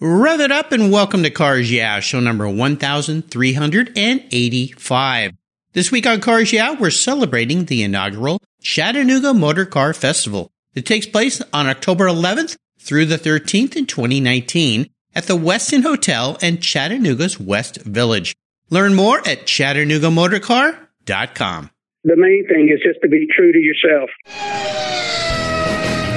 Rev it up and welcome to Cars Yeah, show number 1385. This week on Cars Yeah, we're celebrating the inaugural Chattanooga Motor Car Festival. It takes place on October 11th through the 13th in 2019 at the Westin Hotel in Chattanooga's West Village. Learn more at ChattanoogaMotorCar.com. The main thing is just to be true to yourself.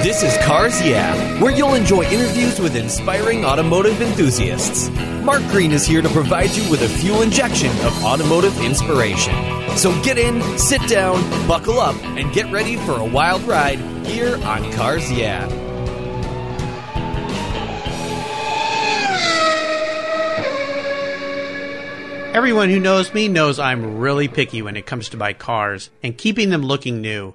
This is Cars Yeah, where you'll enjoy interviews with inspiring automotive enthusiasts. Mark Green is here to provide you with a fuel injection of automotive inspiration. So get in, sit down, buckle up, and get ready for a wild ride here on Cars Yeah. Everyone who knows me knows I'm really picky when it comes to my cars and keeping them looking new.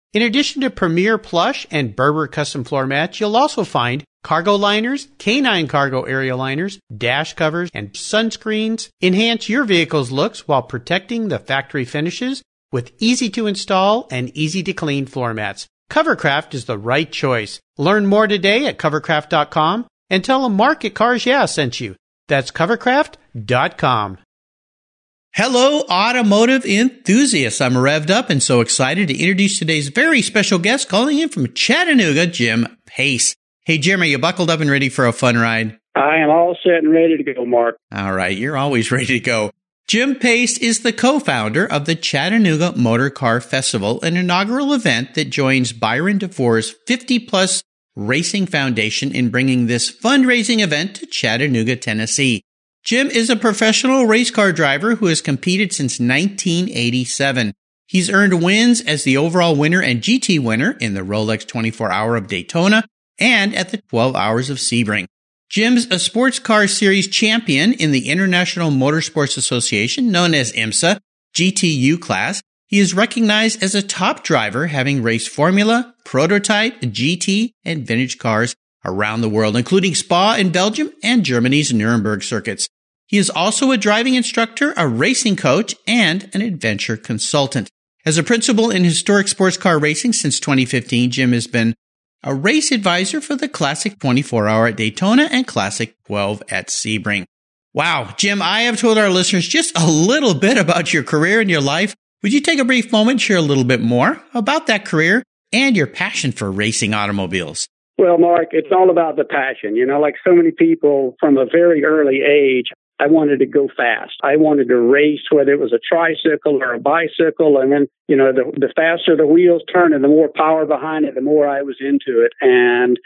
In addition to Premier Plush and Berber custom floor mats, you'll also find cargo liners, canine cargo area liners, dash covers, and sunscreens. Enhance your vehicle's looks while protecting the factory finishes with easy to install and easy to clean floor mats. Covercraft is the right choice. Learn more today at covercraft.com and tell them Market Cars Yeah sent you. That's covercraft.com. Hello, automotive enthusiasts. I'm revved up and so excited to introduce today's very special guest calling in from Chattanooga, Jim Pace. Hey, Jim, are you buckled up and ready for a fun ride? I am all set and ready to go, Mark. All right, you're always ready to go. Jim Pace is the co-founder of the Chattanooga Motor Car Festival, an inaugural event that joins Byron DeFoor's 50 plus racing foundation in bringing this fundraising event to Chattanooga, Tennessee. Jim is a professional race car driver who has competed since 1987. He's earned wins as the overall winner and GT winner in the Rolex 24 Hour of Daytona and at the 12 Hours of Sebring. Jim's a sports car series champion in the International Motorsports Association, known as IMSA, GTU class. He is recognized as a top driver, having raced Formula, Prototype, GT, and vintage cars around the world, including Spa in Belgium and Germany's Nürburgring circuits. He is also a driving instructor, a racing coach, and an adventure consultant. As a principal in historic sports car racing since 2015, Jim has been a race advisor for the Classic 24 Hour at Daytona and Classic 12 at Sebring. Wow, Jim, I have told our listeners just a little bit about your career and your life. Would you take a brief moment, to share a little bit more about that career and your passion for racing automobiles? Well, Mark, it's all about the passion. You know, like so many people from a very early age, I wanted to go fast. I wanted to race, whether it was a tricycle or a bicycle. And then, you know, the, the faster the wheels turned and the more power behind it, the more I was into it. And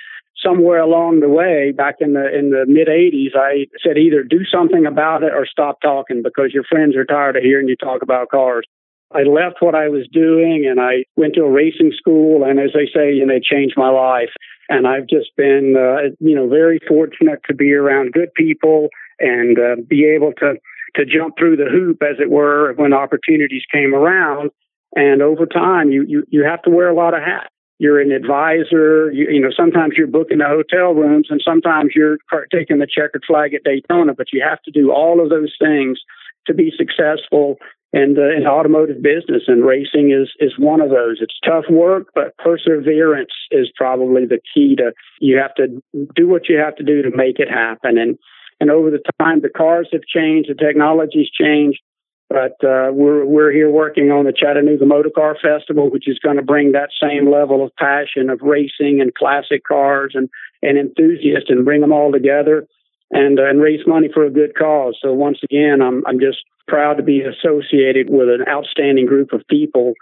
somewhere along the way, back in the in the mid '80s, I said either do something about it or stop talking because your friends are tired of hearing you talk about cars. I left what I was doing and I went to a racing school. And as they say, you know, changed my life. And I've just been, uh, you know, very fortunate to be around good people and uh, be able to to jump through the hoop, as it were, when opportunities came around. And over time, you you you have to wear a lot of hats. You're an advisor. You, you know, sometimes you're booking the hotel rooms, and sometimes you're taking the checkered flag at Daytona. But you have to do all of those things to be successful and uh, in automotive business and racing is is one of those. It's tough work, but perseverance is probably the key to. You have to do what you have to do to make it happen. And and over the time, the cars have changed, the technology's changed. But uh, we're we're here working on the Chattanooga Motor Car Festival, which is going to bring that same level of passion of racing and classic cars and and enthusiasts and bring them all together and uh, and raise money for a good cause. So once again, I'm I'm just proud to be associated with an outstanding group of people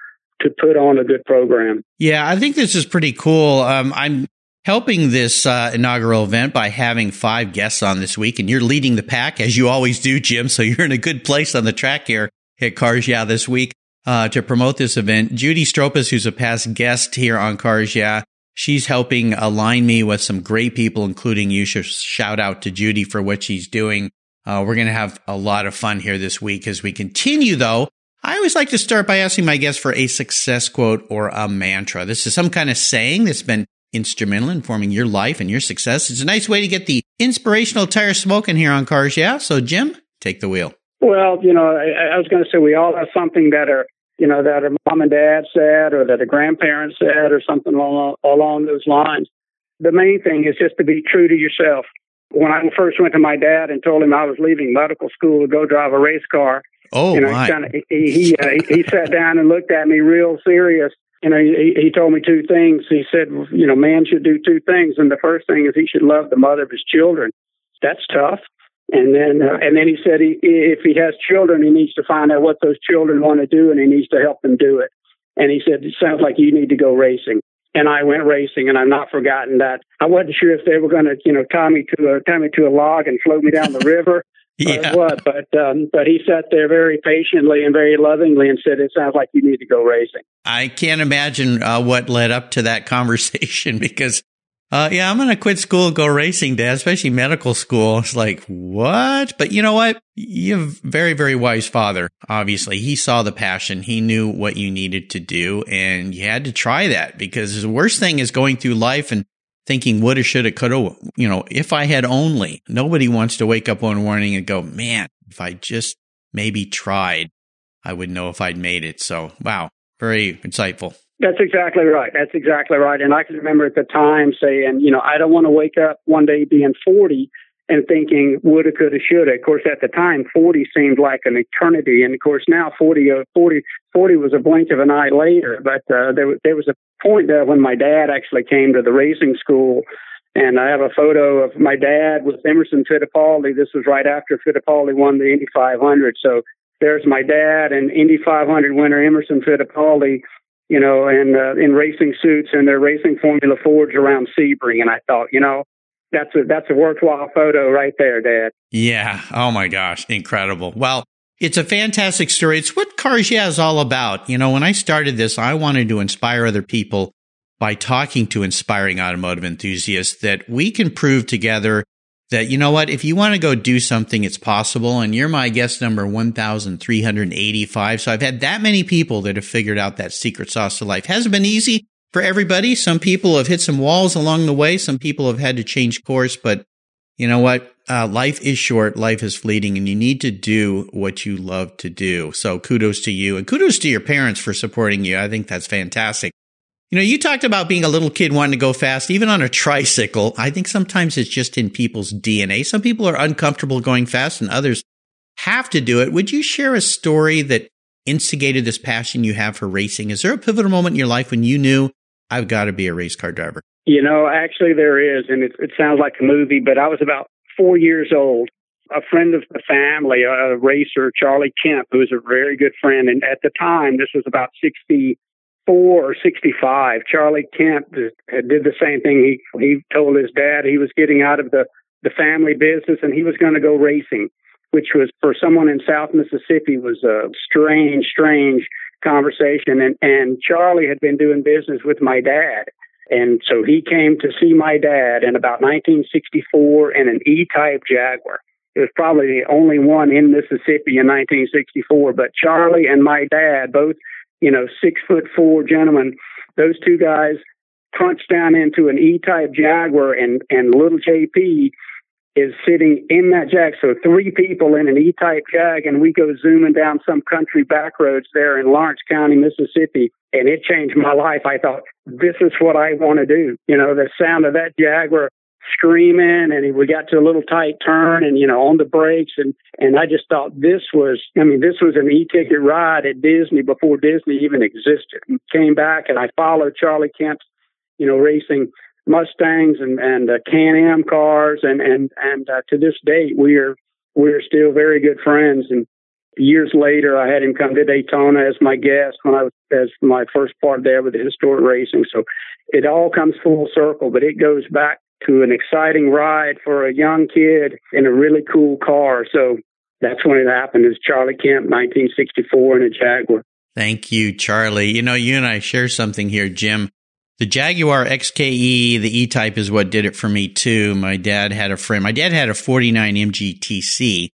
to put on a good program. Yeah, I think this is pretty cool. Um, I'm helping this uh, inaugural event by having five guests on this week, and you're leading the pack as you always do, Jim. So you're in a good place on the track here at Cars Yeah this week uh, to promote this event. Judy Stropus, who's a past guest here on Cars Yeah, She's helping align me with some great people, including you. Should shout out to Judy for what she's doing. Uh, we're going to have a lot of fun here this week as we continue, though. I always like to start by asking my guests for a success quote or a mantra. This is some kind of saying that's been instrumental in forming your life and your success. It's a nice way to get the inspirational tire smoking here on Cars Yeah. So, Jim, take the wheel. Well, you know, I, I was going to say we all have something that are, you know, that a mom and dad said or that a grandparent said or something along, along those lines. The main thing is just to be true to yourself. When I first went to my dad and told him I was leaving medical school to go drive a race car, oh, you know, my. He, kinda, he he, uh, he sat down and looked at me real serious you know, he, he told me two things. He said, you know, man should do two things, and the first thing is he should love the mother of his children. That's tough. And then, uh, and then he said, he, if he has children, he needs to find out what those children want to do, and he needs to help them do it. And he said, it sounds like you need to go racing. And I went racing, and I've not forgotten that. I wasn't sure if they were going to, you know, tie me to a tie me to a log and float me down the river, yeah. what, but um, but he sat there very patiently and very lovingly and said, "It sounds like you need to go racing." I can't imagine uh, what led up to that conversation because, uh, yeah, I'm going to quit school and go racing, Dad, especially medical school. It's like what? But you know what? You have very very wise father. Obviously, he saw the passion. He knew what you needed to do, and you had to try that because the worst thing is going through life and thinking woulda, shoulda, coulda, you know, if I had only. Nobody wants to wake up one morning and go, man, if I just maybe tried, I would know if I'd made it. So, wow, very insightful. That's exactly right. That's exactly right. And I can remember at the time saying, you know, I don't want to wake up one day being 40 and thinking woulda, coulda, shoulda. Of course, at the time, 40 seemed like an eternity, and of course now 40, uh, 40, 40 was a blink of an eye later. But uh, there, there was a point there when my dad actually came to the racing school, and I have a photo of my dad with Emerson Fittipaldi. This was right after Fittipaldi won the Indy 500. So there's my dad and Indy 500 winner Emerson Fittipaldi you know, and uh, in racing suits and they're racing Formula Fords around Sebring. And I thought, you know, that's a that's a worthwhile photo right there, Dad. Yeah. Oh my gosh, incredible. Well, it's a fantastic story. It's what Cars Yeah is all about. You know, when I started this, I wanted to inspire other people by talking to inspiring automotive enthusiasts that we can prove together that, you know what, if you want to go do something, it's possible. And you're my guest number 1,385. So I've had that many people that have figured out that secret sauce to life. Hasn't been easy for everybody. Some people have hit some walls along the way. Some people have had to change course, but you know what? Uh, life is short. Life is fleeting and you need to do what you love to do. So kudos to you and kudos to your parents for supporting you. I think that's fantastic. You know, you talked about being a little kid wanting to go fast, even on a tricycle. I think sometimes it's just in people's DNA. Some people are uncomfortable going fast and others have to do it. Would you share a story that instigated this passion you have for racing? Is there a pivotal moment in your life when you knew I've got to be a race car driver? You know, actually, there is, and it, it sounds like a movie, but I was about four years old. A friend of the family, a racer, Charlie Kemp, who was a very good friend, and at the time, this was about 64 or 65. Charlie Kemp uh, did the same thing. He he told his dad he was getting out of the the family business and he was going to go racing, which was for someone in South Mississippi was a strange, strange conversation. And, and Charlie had been doing business with my dad. And so he came to see my dad in about 1964 in an E type Jaguar. It was probably the only one in Mississippi in 1964. But Charlie and my dad, both, you know, six foot four gentlemen, those two guys crunched down into an E type Jaguar and, and little JP is sitting in that jag. So three people in an E-type jag, and we go zooming down some country back roads there in Lawrence County, Mississippi, and it changed my life. I thought this is what I want to do. You know, the sound of that Jaguar screaming, and we got to a little tight turn, and you know, on the brakes, and and I just thought this was. I mean, this was an e-ticket ride at Disney before Disney even existed. Came back, and I followed Charlie Kemp's, you know, racing Mustangs and and uh, Can-Am cars, and and and uh, to this date we are we are still very good friends. And years later, I had him come to Daytona as my guest when I was as my first part there with the historic racing. So it all comes full circle, but it goes back to an exciting ride for a young kid in a really cool car. So that's when it happened. Is Charlie Kemp, 1964, in a Jaguar. Thank you, Charlie. You know, you and I share something here, Jim. The Jaguar XKE, the E Type, is what did it for me too. My dad had a friend. My dad had a 49 MGTC,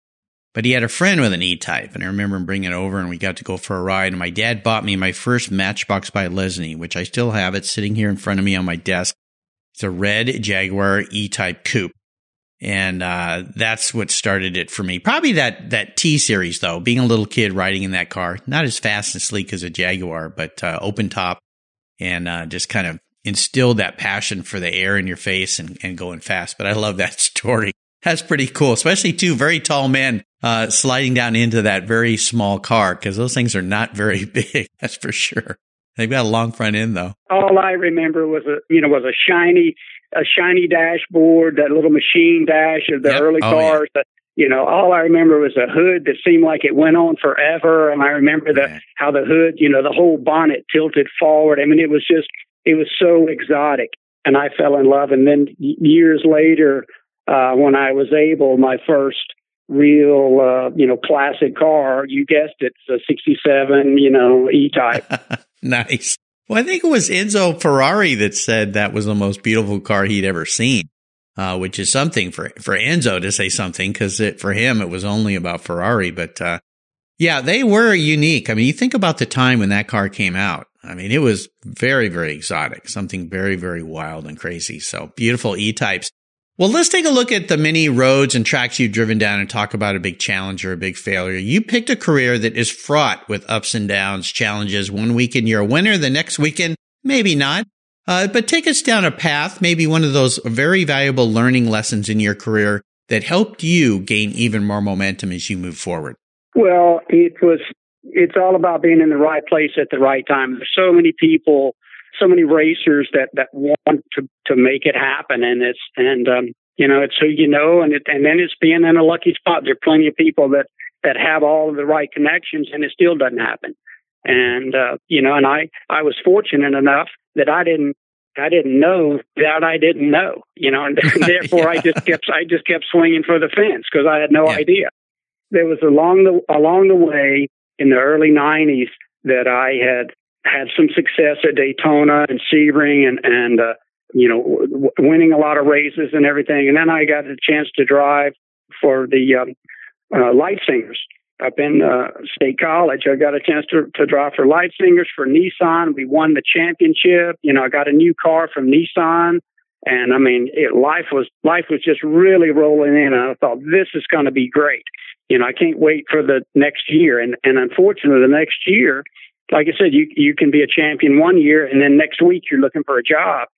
but he had a friend with an E Type, and I remember him bringing it over, and we got to go for a ride. And my dad bought me my first Matchbox by Lesney, which I still have it sitting here in front of me on my desk. It's a red Jaguar E Type coupe. And uh, that's what started it for me. Probably that that T series though. Being a little kid riding in that car, not as fast and sleek as a Jaguar, but uh, open top, and uh, just kind of instilled that passion for the air in your face and, and going fast. But I love that story. That's pretty cool, especially two very tall men uh, sliding down into that very small car because those things are not very big. That's for sure. They've got a long front end though. All I remember was a you know was a shiny a shiny dashboard, that little machine dash of the yep. early oh, cars. Yeah. you know, all I remember was a hood that seemed like it went on forever. And I remember the how the hood, you know, the whole bonnet tilted forward. I mean, it was just it was so exotic, and I fell in love. And then years later, uh, when I was able, my first real, uh, you know, classic car, you guessed it, it's a '67, you know, E Type. nice. Well, I think it was Enzo Ferrari that said that was the most beautiful car he'd ever seen, uh, which is something for, for Enzo to say something because for him, it was only about Ferrari. But, uh, yeah, they were unique. I mean, you think about the time when that car came out. I mean, it was very, very exotic, something very, very wild and crazy. So beautiful E types. Well, let's take a look at the many roads and tracks you've driven down and talk about a big challenge or a big failure. You picked a career that is fraught with ups and downs, challenges. One weekend you're a winner, the next weekend, maybe not. Uh, but take us down a path, maybe one of those very valuable learning lessons in your career that helped you gain even more momentum as you move forward. Well, it was, it's all about being in the right place at the right time. There's so many people so many racers that that want to to make it happen, and it's and um, you know it's who you know, and it and then it's being in a lucky spot. There are plenty of people that that have all of the right connections, and it still doesn't happen. And uh, you know, and I I was fortunate enough that I didn't I didn't know that I didn't know, you know, and therefore yeah. I just kept I just kept swinging for the fence because I had no yeah. idea. There was along the along the way in the early '90s that I had had some success at Daytona and Sebring and and uh, you know w- winning a lot of races and everything. And then I got a chance to drive for the um, uh, Leitzingers up in uh, State College. I got a chance to, to drive for Leitzingers for Nissan. We won the championship. You know, I got a new car from Nissan. And I mean, it, life was life was just really rolling in, and I thought this is going to be great. You know, I can't wait for the next year. And and unfortunately, the next year, like I said, you you can be a champion one year, and then next week you're looking for a job.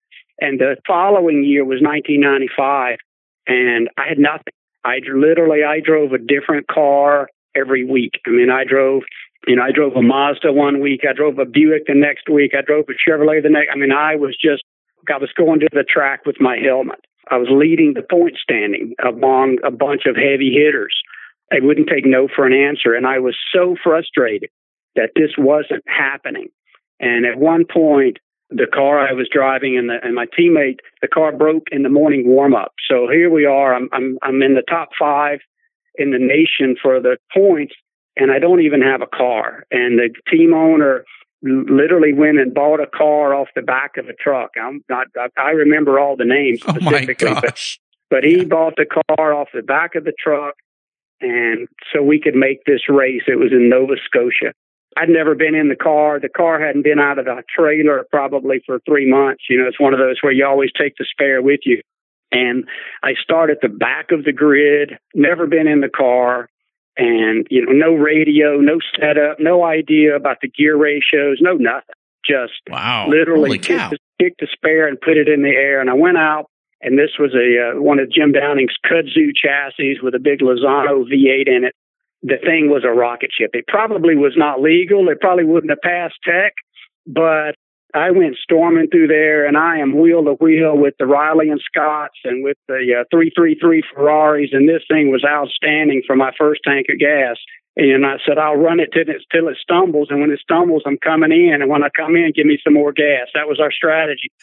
And the following year was 1995, and I had nothing. I literally I drove a different car every week. I mean, I drove, you know, I drove a Mazda one week, I drove a Buick the next week, I drove a Chevrolet the next. I mean, I was just I was going to the track with my helmet. I was leading the point standing among a bunch of heavy hitters. I wouldn't take no for an answer, and I was so frustrated that this wasn't happening. And at one point, the car I was driving and, the, and my teammate, the car broke in the morning warm up. So here we are. I'm, I'm, I'm in the top five in the nation for the points, and I don't even have a car. And the team owner literally went and bought a car off the back of a truck. I'm not, I, I remember all the names oh specifically, but, but he yeah. bought the car off the back of the truck. And so we could make this race. It was in Nova Scotia. I'd never been in the car. The car hadn't been out of the trailer probably for three months. You know, it's one of those where you always take the spare with you. And I start at the back of the grid, never been in the car, and, you know, no radio, no setup, no idea about the gear ratios, no nothing. Just wow. literally kicked the, kicked the spare and put it in the air. And I went out, and this was a uh, one of Jim Downing's kudzu chassis with a big Lozano V8 in it the thing was a rocket ship. It probably was not legal. It probably wouldn't have passed tech, but I went storming through there and I am wheel to wheel with the Riley and Scotts and with the uh, 333 Ferraris. And this thing was outstanding for my first tank of gas. And I said, I'll run it till it, till it stumbles. And when it stumbles, I'm coming in. And when I come in, give me some more gas. That was our strategy.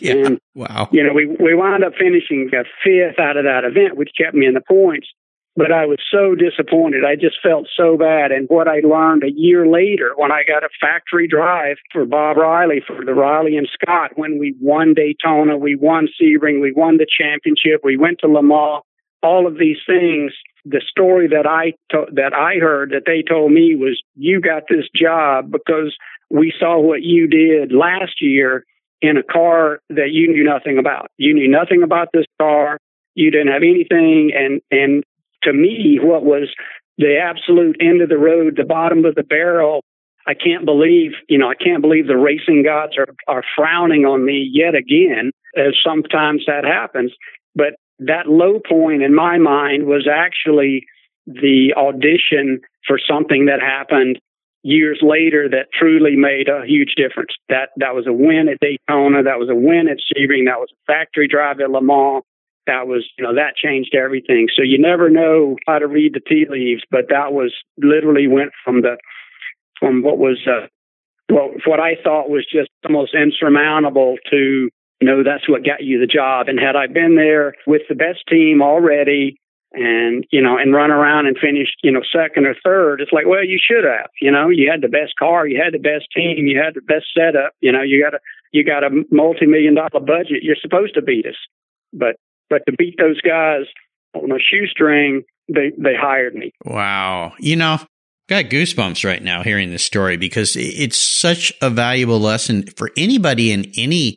yeah. And, wow. You know, we, we wound up finishing fifth out of that event, which kept me in the points. But I was so disappointed. I just felt so bad. And what I learned a year later when I got a factory drive for Bob Riley for the Riley and Scott, when we won Daytona, we won Sebring, we won the championship, we went to Le Mans, all of these things. The story that I to- that I heard that they told me was you got this job because we saw what you did last year in a car that you knew nothing about. You knew nothing about this car. You didn't have anything, and and to me, what was the absolute end of the road, the bottom of the barrel. I can't believe, you know, I can't believe the racing gods are, are frowning on me yet again, as sometimes that happens. But that low point in my mind was actually the audition for something that happened years later that truly made a huge difference. That that was a win at Daytona, that was a win at Sebring, that was a factory drive at Le Mans, that was you know that changed everything. So you never know how to read the tea leaves but that was literally went from the from what was uh well what i thought was just the most insurmountable to you know that's what got you the job. And had i been there with the best team already and you know and run around and finish you know second or third it's like well you should have you know you had the best car you had the best team you had the best setup you know you got a you got a multi-million dollar budget you're supposed to beat us. But but to beat those guys on a shoestring, they they hired me. Wow, you know, got goosebumps right now hearing this story because it's such a valuable lesson for anybody in any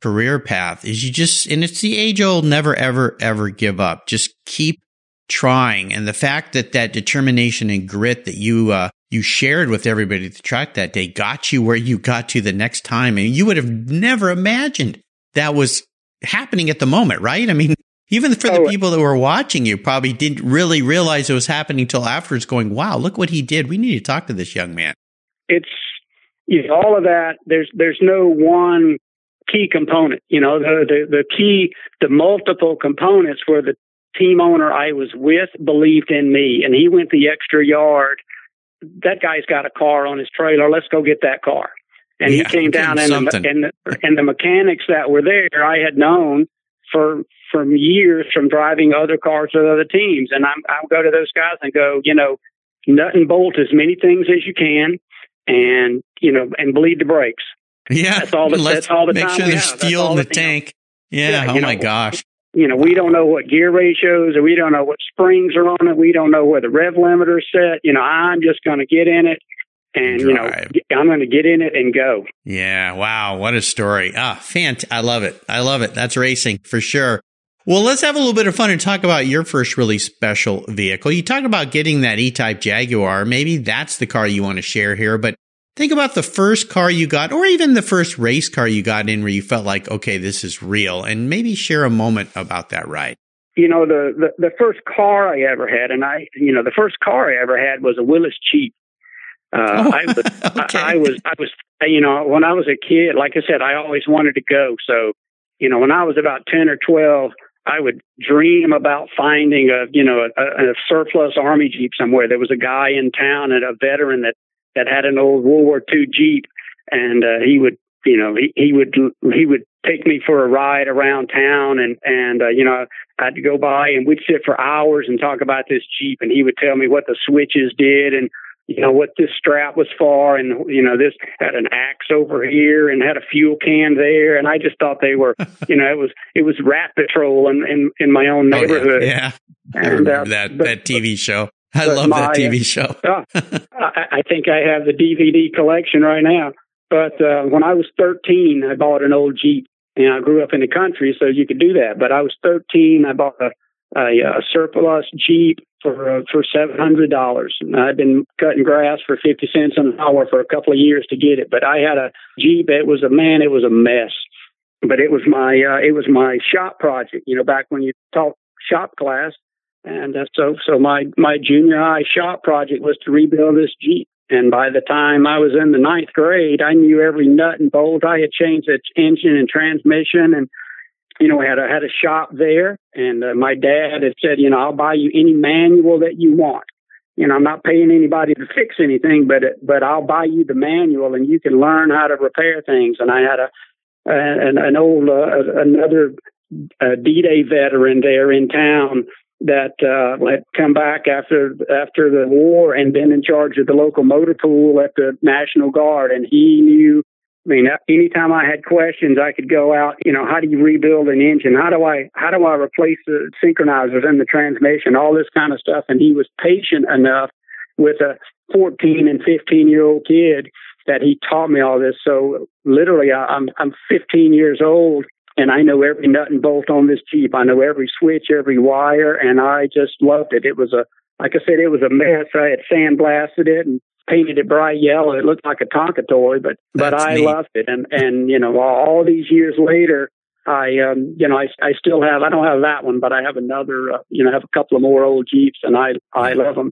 career path. Is you just and it's the age old never ever ever give up. Just keep trying, and the fact that that determination and grit that you uh, you shared with everybody at the track that day got you where you got to the next time, and you would have never imagined that was happening at the moment, right? I mean, even for the oh, people that were watching you probably didn't really realize it was happening until afterwards going, wow, look what he did. We need to talk to this young man. It's you know, all of that. There's, there's no one key component, you know, the, the, the key, the multiple components where the team owner I was with believed in me and he went the extra yard. That guy's got a car on his trailer. Let's go get that car and yeah, he came down and the, and the, and the mechanics that were there I had known for from years from driving other cars with other teams. And I'm I'll go to those guys and go you know nut and bolt as many things as you can and you know and bleed the brakes. Yeah that's all the, that's all the make time sure there's have. fuel in the tank. Yeah, yeah oh my know, gosh. you know we don't know what gear ratios or we don't know what springs are on it. We don't know where the rev limiter is set. You know I'm just going to get in it and you know i'm going to get in it and go. Yeah wow what a story. Ah fant i love it. I love it. That's racing for sure. Well let's have a little bit of fun and talk about your first really special vehicle. You talk about getting that e-type jaguar. Maybe that's the car you want to share here but think about the first car you got or even the first race car you got in where you felt like okay this is real and maybe share a moment about that ride. You know the, the the first car i ever had and i you know the first car i ever had was a Willys Jeep uh, oh, I was, okay. I, I was, I was, you know, when I was a kid, like I said, I always wanted to go. So, you know, when I was about 10 or 12, I would dream about finding a, you know, a, a surplus army Jeep somewhere. There was a guy in town and a veteran that, that had an old World War II Jeep and, uh, he would, you know, he, he would, he would take me for a ride around town and, and, uh, you know, I'd go by and we'd sit for hours and talk about this Jeep and he would tell me what the switches did and, you know what this strap was for and you know this had an axe over here and had a fuel can there. And i just thought they were you know it was it was rat patrol in in, in my own neighborhood oh, yeah, yeah. And, i remember uh, that but, that tv show. I love my, that tv show. uh, I, I think i have the dvd collection right now. But uh when i was 13 i bought an old jeep and i grew up in the country so you could do that. But i was 13 i bought a a, a surplus Jeep for uh, for seven hundred dollars. I've been cutting grass for fifty cents an hour for a couple of years to get it, but I had a Jeep. It was a man. It was a mess, but it was my uh, it was my shop project. You know, back when you taught shop class, and uh, so so my my junior high shop project was to rebuild this Jeep. And by the time I was in the ninth grade, I knew every nut and bolt. I had changed its engine and transmission and you know, had a had a shop there, and uh, my dad had said, you know, I'll buy you any manual that you want. You know, I'm not paying anybody to fix anything, but but I'll buy you the manual, and you can learn how to repair things. And I had a an, an old uh, another uh, D-Day veteran there in town that uh, had come back after after the war and been in charge of the local motor pool at the National Guard, and he knew. I mean, anytime I had questions, I could go out. You know, how do you rebuild an engine? How do I how do I replace the synchronizers in the transmission? All this kind of stuff. And he was patient enough with a 14 and 15 year old kid that he taught me all this. So literally, I'm I'm 15 years old and I know every nut and bolt on this Jeep. I know every switch, every wire, and I just loved it. It was a like I said, it was a mess. I had sandblasted it and painted it bright yellow. It looked like a Tonka toy, but That's but I neat. loved it. And and you know, all these years later, I um you know I I still have I don't have that one, but I have another uh, you know I have a couple of more old Jeeps, and I I love them.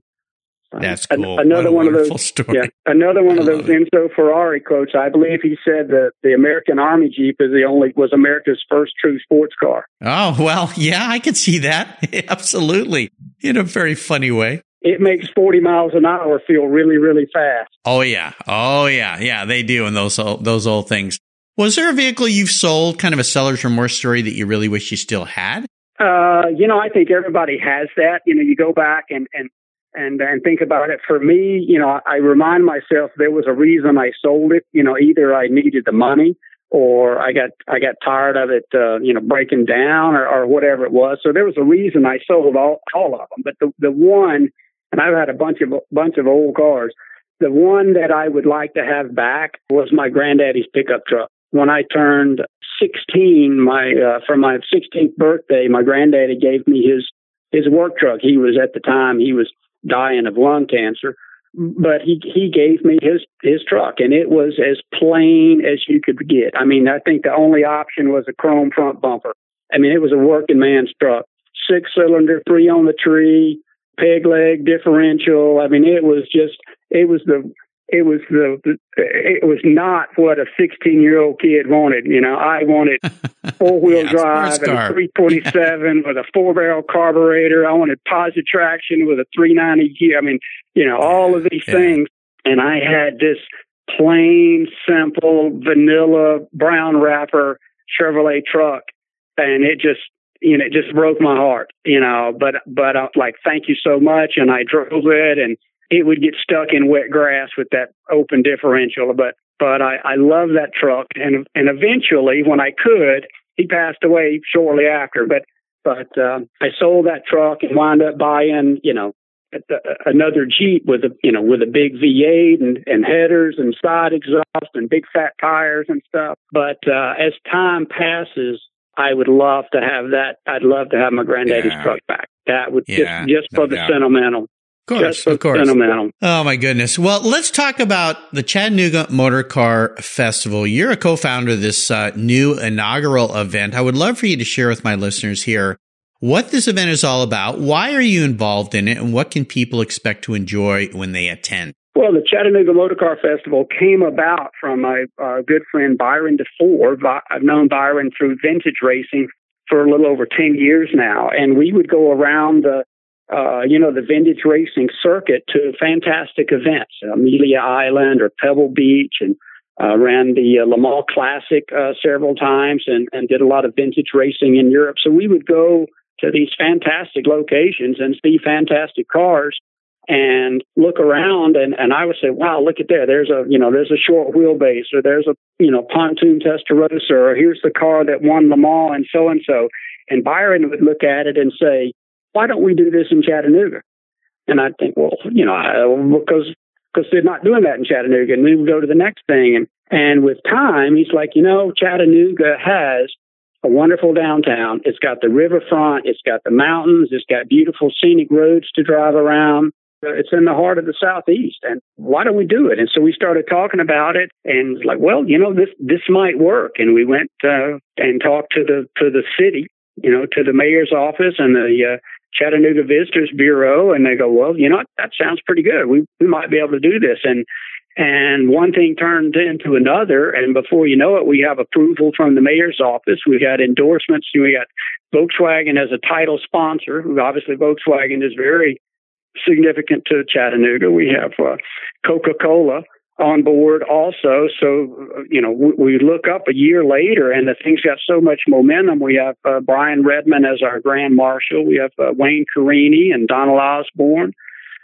That's An- cool. another one of those story. yeah, another one I of those it. Enzo Ferrari quotes. I believe he said that the American Army Jeep is the only was America's first true sports car. Oh, well, yeah, I can see that. Absolutely. In a very funny way. It makes 40 miles an hour feel really, really fast. Oh yeah. Oh yeah. Yeah, they do And those old, those old things. Was there a vehicle you've sold, kind of a seller's remorse story that you really wish you still had? Uh, you know, I think everybody has that. You know, you go back and and and and think about it. For me, you know, I remind myself there was a reason I sold it. You know, either I needed the money or I got I got tired of it, uh, you know, breaking down or, or whatever it was. So there was a reason I sold all all of them. But the the one, and I've had a bunch of bunch of old cars. The one that I would like to have back was my granddaddy's pickup truck. When I turned 16, my uh, for my 16th birthday, my granddaddy gave me his his work truck. He was at the time he was dying of lung cancer, but he he gave me his his truck, and it was as plain as you could get. I mean, I think the only option was a chrome front bumper. I mean, it was a working man's truck, six cylinder, three on the tree, peg leg differential. I mean, it was just it was the it was the it was not what a 16 year old kid wanted. You know, I wanted four wheel Yeah, drive and a 327 with a four barrel carburetor. I wanted positive traction with a 390 gear. I mean, you know, all of these Yeah. things. And I had this plain, simple, vanilla brown wrapper Chevrolet truck, and it just you know it just broke my heart. You know, but but I like thank you so much, and I drove it and it would get stuck in wet grass with that open differential. But but I, I love that truck, and and eventually, when I could, he passed away shortly after. But but um, I sold that truck and wound up buying, you know, another Jeep with a you know with a big V8 and and headers and side exhaust and big fat tires and stuff. But uh, as time passes. I would love to have that. I'd love to have my granddaddy's Yeah. truck back. That would Yeah, just just no for the doubt. sentimental. Of course, just for of course. sentimental. Oh my goodness. Well, let's talk about the Chattanooga Motor Car Festival. You're a co-founder of this uh, new inaugural event. I would love for you to share with my listeners here what this event is all about. Why are you involved in it and what can people expect to enjoy when they attend? Well, the Chattanooga Motor Car Festival came about from my uh, good friend Byron DeFoor. Vi- I've known Byron through vintage racing for a little over 10 years now. And we would go around the, uh, you know, the vintage racing circuit to fantastic events, Amelia Island or Pebble Beach, and uh, ran the uh, Le Mans Classic uh, several times and, and did a lot of vintage racing in Europe. So we would go to these fantastic locations and see fantastic cars and look around and, and I would say, wow, look at there. There's a, you know, there's a short wheelbase or there's a, you know, pontoon Testarossa or here's the car that won Le Mans and so and so. And Byron would look at it and say, why don't we do this in Chattanooga? And I'd think, well, you know, I, because, because they're not doing that in Chattanooga. And we would go to the next thing. And, and with time, he's like, you know, Chattanooga has a wonderful downtown. It's got the riverfront. It's got the mountains. It's got beautiful scenic roads to drive around. Uh, It's in the heart of the southeast, and why don't we do it? And so we started talking about it, and like, well, you know, this this might work. And we went uh, and talked to the to the city, you know, to the mayor's office and the uh, Chattanooga Visitors Bureau, and they go, well, you know, that sounds pretty good. We we might be able to do this, and and one thing turned into another, and before you know it, we have approval from the mayor's office. We got endorsements. We got Volkswagen as a title sponsor. Obviously, Volkswagen is very significant to Chattanooga. We have uh, Coca Cola on board also. So, you know, we, we, look up a year later and the thing's got so much momentum. We have uh, Brian Redman as our Grand Marshal. We have uh, Wayne Carini and Donald Osborne.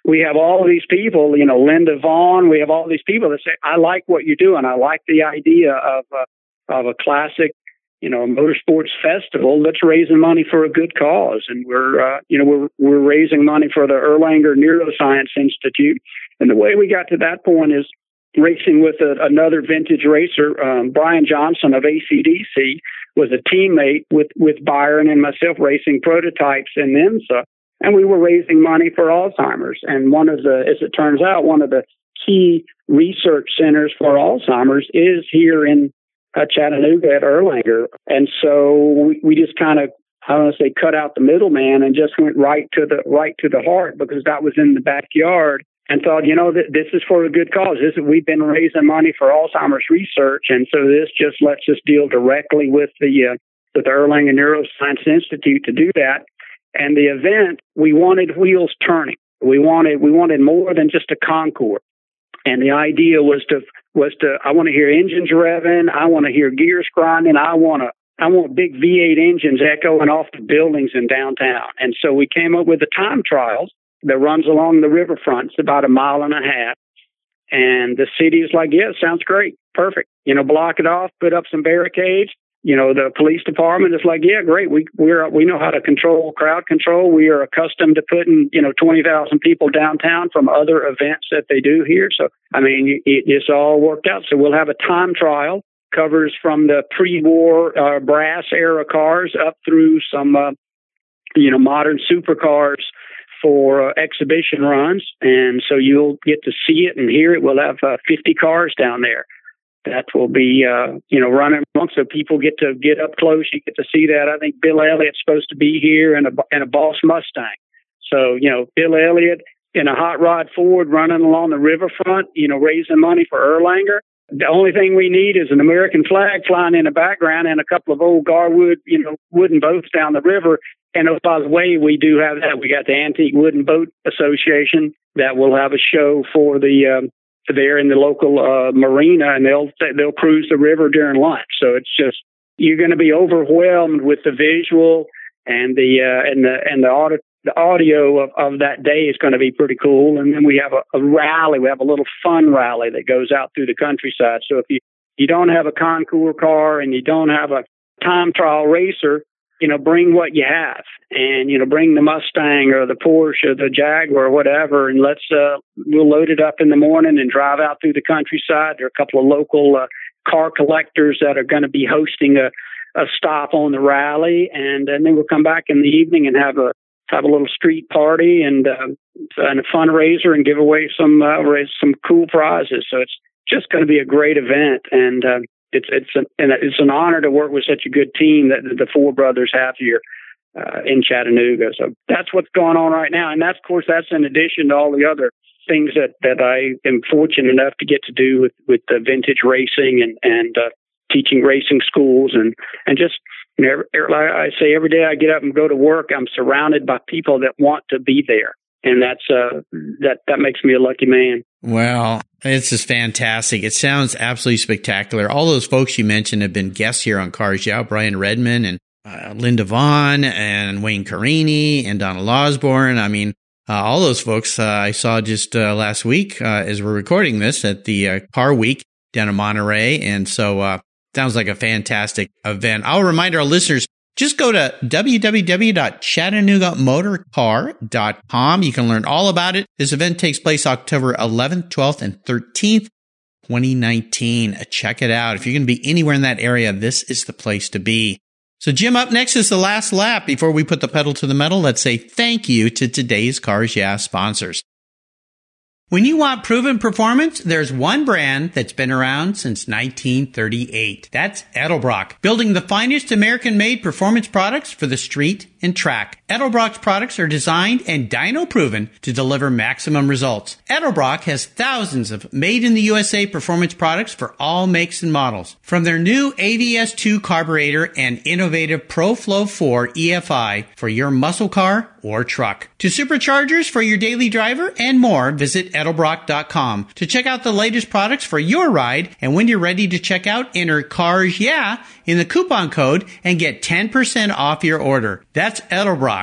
We have all these people, you know, Linda Vaughn. We have all these people that say, I like what you're doing. I like the idea of, uh, of a classic you know, a motorsports festival that's raising money for a good cause. And we're, uh, you know, we're, we're raising money for the Erlanger Neuroscience Institute. And the way we got to that point is racing with a, another vintage racer, um, Brian Johnson of ACDC, was a teammate with, with Byron and myself racing prototypes in IMSA. And we were raising money for Alzheimer's. And one of the, as it turns out, one of the key research centers for Alzheimer's is here in uh, Chattanooga at Erlanger. And so we, we just kind of, I don't want to say cut out the middleman and just went right to the right to the heart because that was in the backyard and thought, you know, th- this is for a good cause. This is, we've been raising money for Alzheimer's research, and so this just lets us deal directly with the uh, with the Erlanger Neuroscience Institute to do that. And the event, we wanted wheels turning. We wanted we wanted more than just a concours. And the idea was to was to I want to hear engines revving, I want to hear gears grinding, I want to I want big V8 engines echoing off the buildings in downtown. And so we came up with the time trials that runs along the riverfront. It's about a mile and a half. And the city is like, yeah, sounds great. Perfect. You know, block it off, put up some barricades, you know, the police department is like, yeah, great. We we're we know how to control crowd control. We are accustomed to putting you know twenty thousand people downtown from other events that they do here. So I mean, it, it's all worked out. So we'll have a time trial covers from the pre-war uh, brass era cars up through some uh, you know modern supercars for uh, exhibition runs, and so you'll get to see it and hear it. We'll have uh, 50 cars down there that will be uh, you know running along so people get to get up close. You get to see that. I think Bill Elliott's supposed to be here in a in a Boss Mustang. So you know Bill Elliott in a hot rod Ford running along the riverfront. You know raising money for Erlanger. The only thing we need is an American flag flying in the background and a couple of old Garwood, you know, wooden boats down the river. And oh, by the way, we do have that. We got the Antique Wooden Boat Association that will have a show for the um, there in the local uh, marina, and they'll they'll cruise the river during lunch. So it's just you're going to be overwhelmed with the visual and the uh, and the and the audio the audio of, of that day is going to be pretty cool. And then we have a, a rally. We have a little fun rally that goes out through the countryside. So if you you don't have a concours car and you don't have a time trial racer, you know, bring what you have and, you know, bring the Mustang or the Porsche or the Jaguar or whatever. And let's, uh, we'll load it up in the morning and drive out through the countryside. There are a couple of local, uh, car collectors that are going to be hosting a, a stop on the rally. And, and then we'll come back in the evening and have a, have a little street party and, uh, and a fundraiser and give away some, uh, raise some cool prizes. So it's just going to be a great event. And, uh, it's it's an it's an honor to work with such a good team that the four brothers have here uh, in Chattanooga. So that's what's going on right now, and that's of course that's in addition to all the other things that that I am fortunate enough to get to do with with the vintage racing and and uh, teaching racing schools and and just you know, like I say every day I get up and go to work, I'm surrounded by people that want to be there and that's uh, that that makes me a lucky man. Well, it's just fantastic. It sounds absolutely spectacular. All those folks you mentioned have been guests here on Cars Yeah, Brian Redman and uh, Linda Vaughn and Wayne Carini and Donald Osborne. I mean, uh, all those folks uh, I saw just uh, last week uh, as we're recording this at the Car Week down in Monterey, and so sounds like a fantastic event. I'll remind our listeners just go to www.chattanoogamotorcar.com. You can learn all about it. This event takes place October 11th, 12th, and 13th, 2019. Check it out. If you're going to be anywhere in that area, this is the place to be. So Jim, up next is the last lap. Before we put the pedal to the metal, let's say thank you to today's Cars Yeah sponsors. When you want proven performance, there's one brand that's been around since 1938. That's Edelbrock, building the finest American made performance products for the street and track. Edelbrock's products are designed and dyno proven to deliver maximum results. Edelbrock has thousands of made in the USA performance products for all makes and models. From their new AVS2 carburetor and innovative Pro-Flo 4 EFI for your muscle car or truck. To superchargers for your daily driver and more, visit edelbrock.com to check out the latest products for your ride. And when you're ready to check out, enter CARS YEAH in the coupon code and get 10% off your order. That's Edelbrock,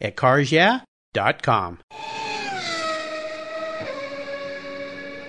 at carsyeah.com.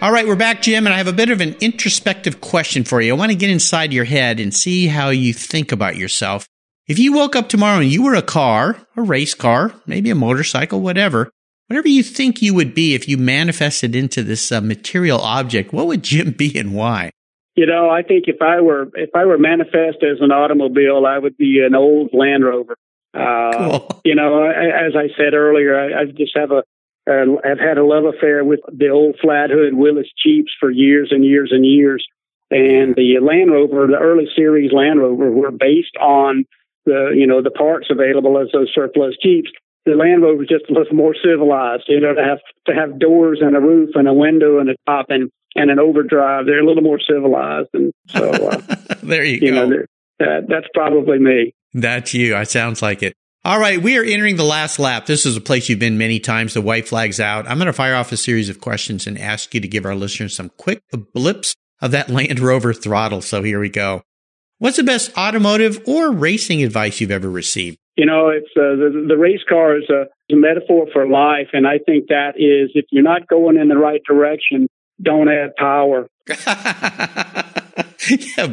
All right, we're back, Jim, and I have a bit of an introspective question for you. I want to get inside your head and see how you think about yourself. If you woke up tomorrow and you were a car, a race car, maybe a motorcycle, whatever, whatever you think you would be if you manifested into this uh, material object, what would Jim be and why? You know, I think if I were if I were manifest as an automobile, I would be an old Land Rover. Uh, cool. You know, as I said earlier, I, I just have a uh, I've had a love affair with the old flathead Willys Jeeps for years and years and years. And the Land Rover, the early series Land Rover, were based on the you know the parts available as those surplus Jeeps. The Land Rover was just a little more civilized, you know, to have to have doors and a roof and a window and a top and and an overdrive. They're a little more civilized, and so uh, there you, you go. Know, uh, that's probably me. That's you. It sounds like it. All right, we are entering the last lap. This is a place you've been many times. The white flag's out. I'm going to fire off a series of questions and ask you to give our listeners some quick blips of that Land Rover throttle. So here we go. What's the best automotive or racing advice you've ever received? You know, it's uh, the, the race car is a, a metaphor for life, and I think that is if you're not going in the right direction, don't add power. yeah,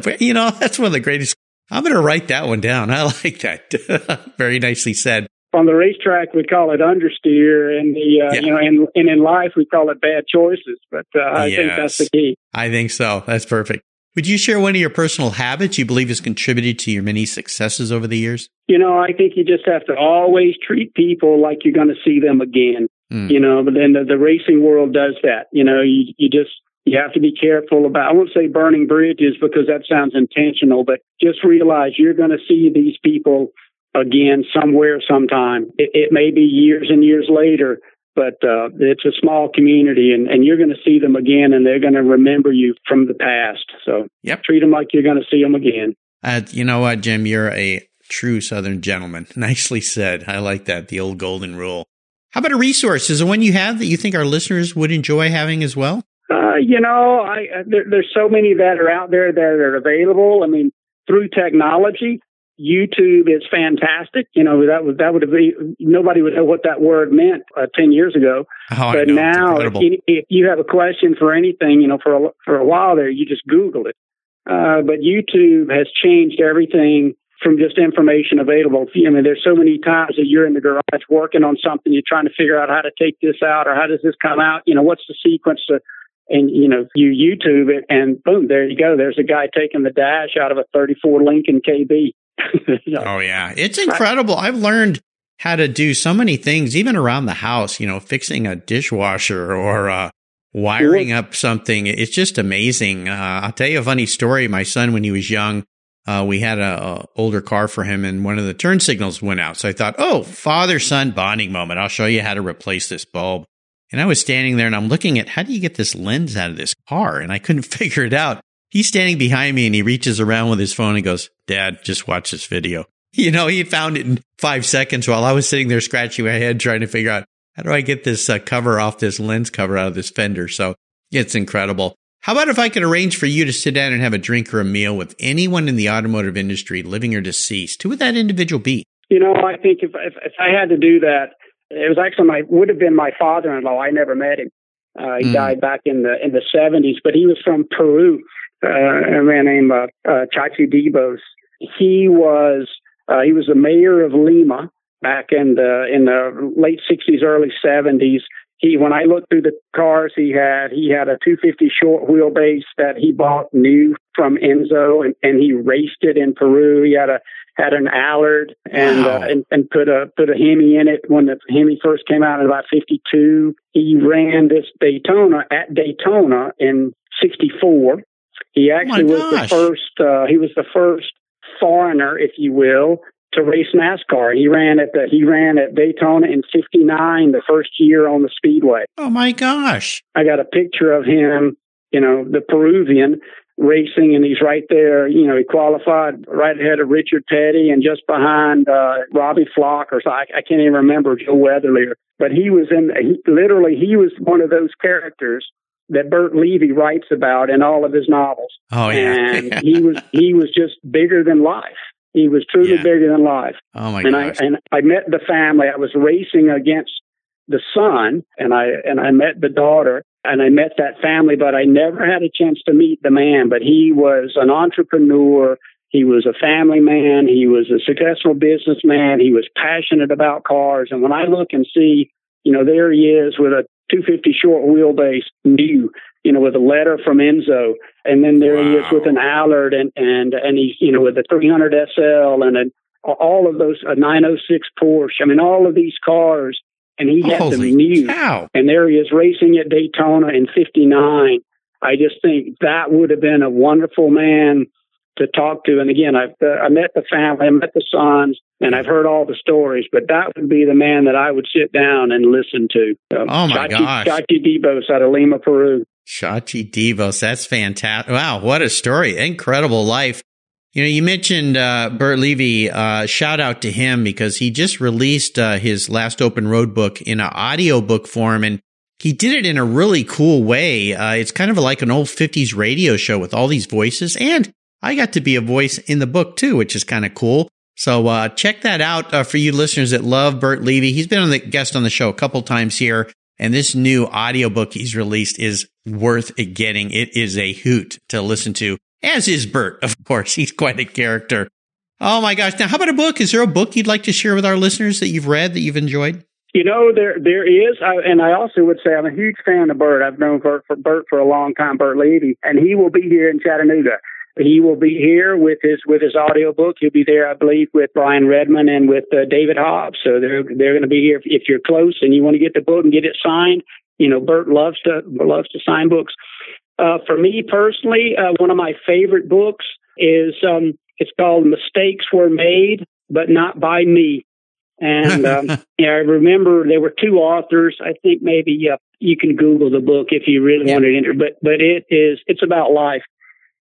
but you know that's one of the greatest I'm going to write that one down. I like that. Very nicely said. On the racetrack, we call it understeer, and the uh, yeah. you know, and, and in life, we call it bad choices. But uh, I yes. think that's the key. I think so. That's perfect. Would you share one of your personal habits you believe has contributed to your many successes over the years? You know, I think you just have to always treat people like you're going to see them again. Mm. You know, but then the, the racing world does that. You know, you you just you have to be careful about, I won't say burning bridges because that sounds intentional, but just realize you're going to see these people again somewhere sometime. It, it may be years and years later, but uh, it's a small community and, and you're going to see them again and they're going to remember you from the past. So yep. treat them like you're going to see them again. Uh, you know what, Jim? You're a true Southern gentleman. Nicely said. I like that. The old golden rule. How about a resource? Is there one you have that you think our listeners would enjoy having as well? You know, I uh, there, there's so many that are out there that are available. I mean, through technology, YouTube is fantastic. You know, that would that would be nobody would know what that word meant uh, ten years ago. Oh, but now, if you, if you, have a question for anything, you know, for a, for a while there, you just Google it. Uh, but YouTube has changed everything from just information available. I mean, there's so many times that you're in the garage working on something, you're trying to figure out how to take this out or how does this come out. You know, what's the sequence to and you know you YouTube it, and boom, there you go. There's a guy taking the dash out of a 34 Lincoln KB. Oh yeah, it's incredible. I've learned how to do so many things, even around the house, you know, fixing a dishwasher or, uh, wiring up something. It's just amazing. Uh, I'll tell you a funny story. My son, when he was young, uh, we had a, a, older car for him and one of the turn signals went out. So I thought, oh, father son bonding moment. I'll show you how to replace this bulb. And I was standing there and I'm looking at how do you get this lens out of this car? And I couldn't figure it out. He's standing behind me and he reaches around with his phone and goes, Dad, just watch this video. You know, he found it in five seconds while I was sitting there scratching my head trying to figure out how do I get this uh, cover off this lens cover out of this fender. So it's incredible. How about if I could arrange for you to sit down and have a drink or a meal with anyone in the automotive industry, living or deceased? Who would that individual be? You know, I think if if, if I had to do that, it was actually my would have been my father-in-law. I never met him. Uh, he mm. died back in the in the seventies, but he was from Peru. Uh, a man named uh, uh, Chachi Dibos. He was uh, he was the mayor of Lima back in the in the late sixties, early seventies he when I looked through the cars he had, he had a 250 short wheelbase that he bought new from Enzo, and, and he raced it in Peru. He had a had an Allard and, wow. uh, and and put a put a Hemi in it when the Hemi first came out in about 52. He ran this Daytona at Daytona in 64. He actually oh was the first. Uh, he was the first foreigner, if you will, to race NASCAR. He ran at the he ran at Daytona in '59, the first year on the Speedway. Oh my gosh! I got a picture of him, you know, the Peruvian racing, and he's right there. You know, he qualified right ahead of Richard Petty and just behind uh, Robbie Flock, or so I, I can't even remember Joe Weatherly. But he was in. He, literally, he was one of those characters that Burt Levy writes about in all of his novels. Oh yeah, and he was he was just bigger than life. He was truly yeah. bigger than life. Oh my and gosh. I and I met the family. I was racing against the son, and I and I met the daughter, and I met that family, but I never had a chance to meet the man. But he was an entrepreneur. He was a family man. He was a successful businessman. He was passionate about cars. And when I look and see, you know, there he is with a 250 short wheelbase, new, you know, with a letter from Enzo, and then there wow. he is with an Allard, and and and he's you know with a 300 SL and an, all of those a 906 Porsche. I mean, all of these cars, and he had them new. Cow. And there he is racing at Daytona in '59. I just think that would have been a wonderful man to talk to. And again, I've uh, I met the family, I met the sons, and I've heard all the stories. But that would be the man that I would sit down and listen to. Uh, oh my Chachi, gosh, Chachi Dibos out of Lima, Peru. Chachi Dibos. That's fantastic. Wow, what a story. Incredible life. You know, you mentioned uh, Burt Levy. Uh, shout out to him because he just released uh, his last open road book in an audio book form, and he did it in a really cool way. Uh, it's kind of like an old 50s radio show with all these voices, and I got to be a voice in the book too, which is kind of cool. So uh, check that out uh, for you listeners that love Burt Levy. He's been on the guest on the show a couple times here. And this new audiobook he's released is worth getting. It is a hoot to listen to, as is Burt, of course. He's quite a character. Oh my gosh. Now, how about a book? Is there a book you'd like to share with our listeners that you've read that you've enjoyed? You know, there there is, I, and I also would say I'm a huge fan of Burt. I've known Burt for Burt for a long time, Burt Levy, and he will be here in Chattanooga. He will be here with his with his audio book. He'll be there, I believe, with Brian Redman and with uh, David Hobbs. So they're they're going to be here. If, if you're close and you want to get the book and get it signed, you know, Burt loves to loves to sign books. Uh, for me personally, uh, one of my favorite books is um, it's called "Mistakes Were Made, but Not by Me." And um, yeah, I remember there were two authors. I think maybe uh, you can Google the book if you really yeah. want to enter. But but it is it's about life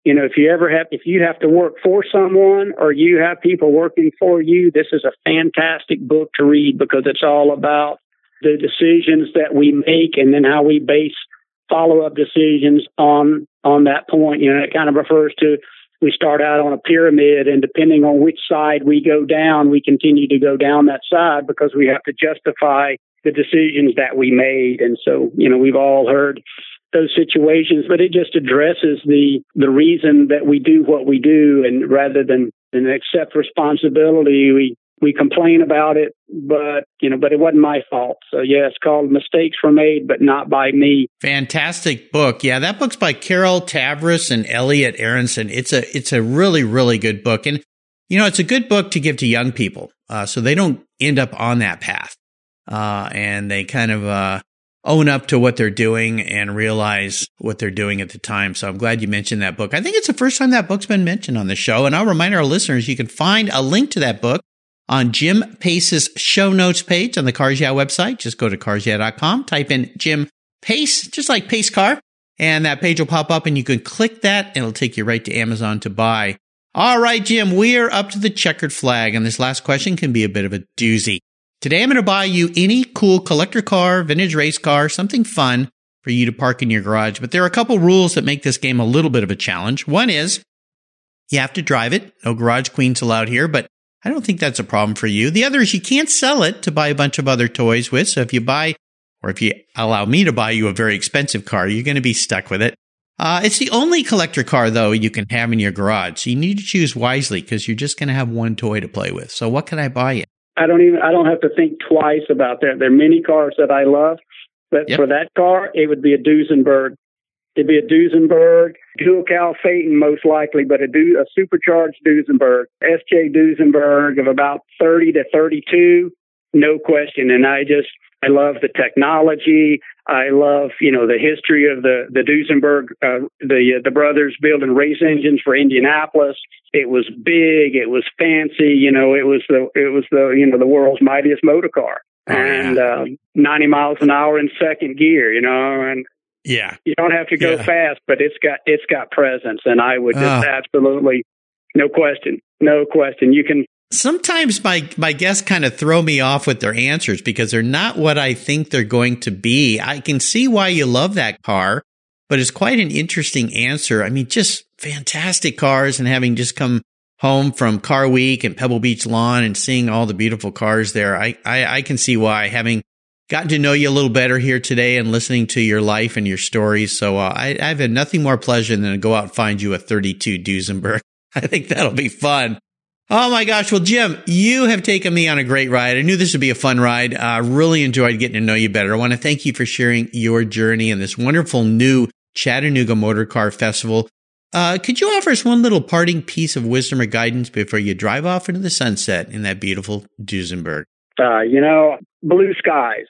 you know, if you ever have, if you have to work for someone or you have people working for you, this is a fantastic book to read because it's all about the decisions that we make and then how we base follow up decisions on, on that point. You know, it kind of refers to we start out on a pyramid and depending on which side we go down, we continue to go down that side because we have to justify the decisions that we made. And so, you know, we've all heard those situations, but it just addresses the the reason that we do what we do, and rather than than accept responsibility, we we complain about it, but you know, but it wasn't my fault. So yeah, it's called "Mistakes Were Made, but Not by Me." Fantastic book. Yeah, that book's by Carol Tavris and Elliot Aronson. It's a it's a really really good book, and you know, it's a good book to give to young people uh, so they don't end up on that path. Uh, and they kind of uh, own up to what they're doing and realize what they're doing at the time. So I'm glad you mentioned that book. I think it's the first time that book's been mentioned on the show. And I'll remind our listeners you can find a link to that book on Jim Pace's show notes page on the Cars Yeah website. Just go to carsyeah.com, type in Jim Pace, just like Pace Car, and that page will pop up and you can click that and it'll take you right to Amazon to buy. All right, Jim, we are up to the checkered flag and this last question can be a bit of a doozy. Today I'm going to buy you any cool collector car, vintage race car, something fun for you to park in your garage. But there are a couple rules that make this game a little bit of a challenge. One is you have to drive it. No garage queens allowed here, but I don't think that's a problem for you. The other is you can't sell it to buy a bunch of other toys with. So if you buy, or if you allow me to buy you a very expensive car, you're going to be stuck with it. Uh, it's the only collector car though you can have in your garage. So you need to choose wisely because you're just going to have one toy to play with. So what can I buy you? I don't even, I don't have to think twice about that. There are many cars that I love, but yep. for that car, it would be a Duesenberg It'd be a Duesenberg, dual cowl Phaeton most likely, but a, du- a supercharged Duesenberg, SJ Duesenberg of about 30 to 32, no question. And I just, I love the technology. I love, you know, the history of the the Duesenberg, uh, the uh, the brothers building race engines for Indianapolis. It was big. It was fancy. You know, it was the it was the you know the world's mightiest motor car, oh, and uh, 90 miles an hour in second gear. You know, and yeah. You don't have to go yeah. fast, but it's got it's got presence and I would just uh, absolutely no question. No question. You can Sometimes my my guests kind of throw me off with their answers because they're not what I think they're going to be. I can see why you love that car, but it's quite an interesting answer. I mean, just fantastic cars and having just come home from Car Week and Pebble Beach Lawn and seeing all the beautiful cars there, I, I, I can see why having gotten to know you a little better here today and listening to your life and your stories. So uh, I, I've had nothing more pleasure than to go out and find you a 32 Duesenberg. I think that'll be fun. Oh my gosh. Well, Jim, you have taken me on a great ride. I knew this would be a fun ride. I uh, really enjoyed getting to know you better. I want to thank you for sharing your journey in this wonderful new Chattanooga Motor Car Festival. Uh, could you offer us one little parting piece of wisdom or guidance before you drive off into the sunset in that beautiful Duesenberg? Uh, you know, blue skies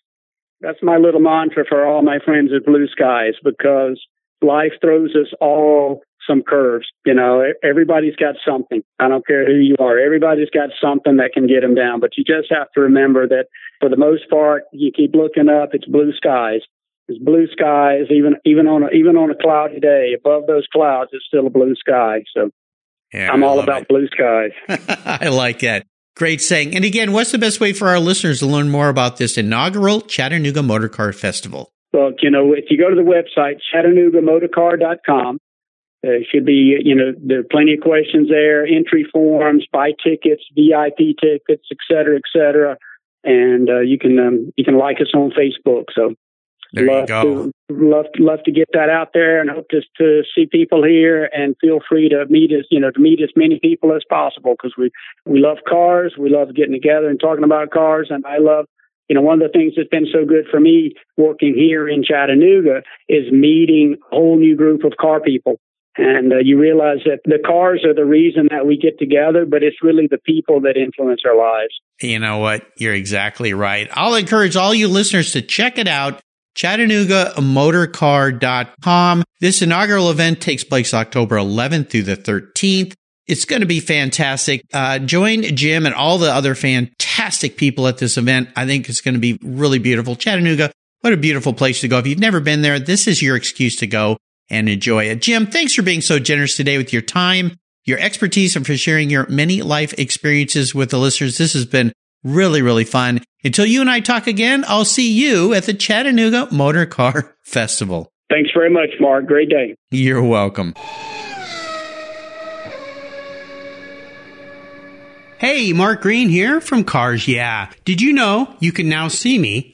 that's my little mantra for all my friends at Blue Skies because life throws us all some curves. You know, everybody's got something. I don't care who you are. Everybody's got something that can get them down. But you just have to remember that for the most part, you keep looking up. It's blue skies. It's blue skies. Even even on a, even on a cloudy day, above those clouds, it's still a blue sky. So yeah, I'm all about it. blue skies. I like that. Great saying. And again, what's the best way for our listeners to learn more about this inaugural Chattanooga Motor Car Festival? Well, you know, if you go to the website, chattanoogamotorcar.com, there should be, you know, there are plenty of questions there, entry forms, buy tickets, VIP tickets, et cetera, et cetera. And uh, you can um, you can like us on Facebook. So there love you go. To, love love to get that out there, and hope to to see people here. And feel free to meet us, you know, to meet as many people as possible because we we love cars. We love getting together and talking about cars, and I love. You know, one of the things that's been so good for me working here in Chattanooga is meeting a whole new group of car people and uh, you realize that the cars are the reason that we get together, but it's really the people that influence our lives. You know what? You're exactly right. I'll encourage all you listeners to check it out. ChattanoogaMotorcar.com. This inaugural event takes place October 11th through the 13th. It's going to be fantastic. Uh, join Jim and all the other fantastic people at this event. I think it's going to be really beautiful. Chattanooga, what a beautiful place to go. If you've never been there, this is your excuse to go and enjoy it. Jim, thanks for being so generous today with your time, your expertise, and for sharing your many life experiences with the listeners. This has been really, really fun. Until you and I talk again, I'll see you at the Chattanooga Motor Car Festival. Thanks very much, Mark. Great day. You're welcome. Hey, Mark Green here from Cars Yeah. Did you know you can now see me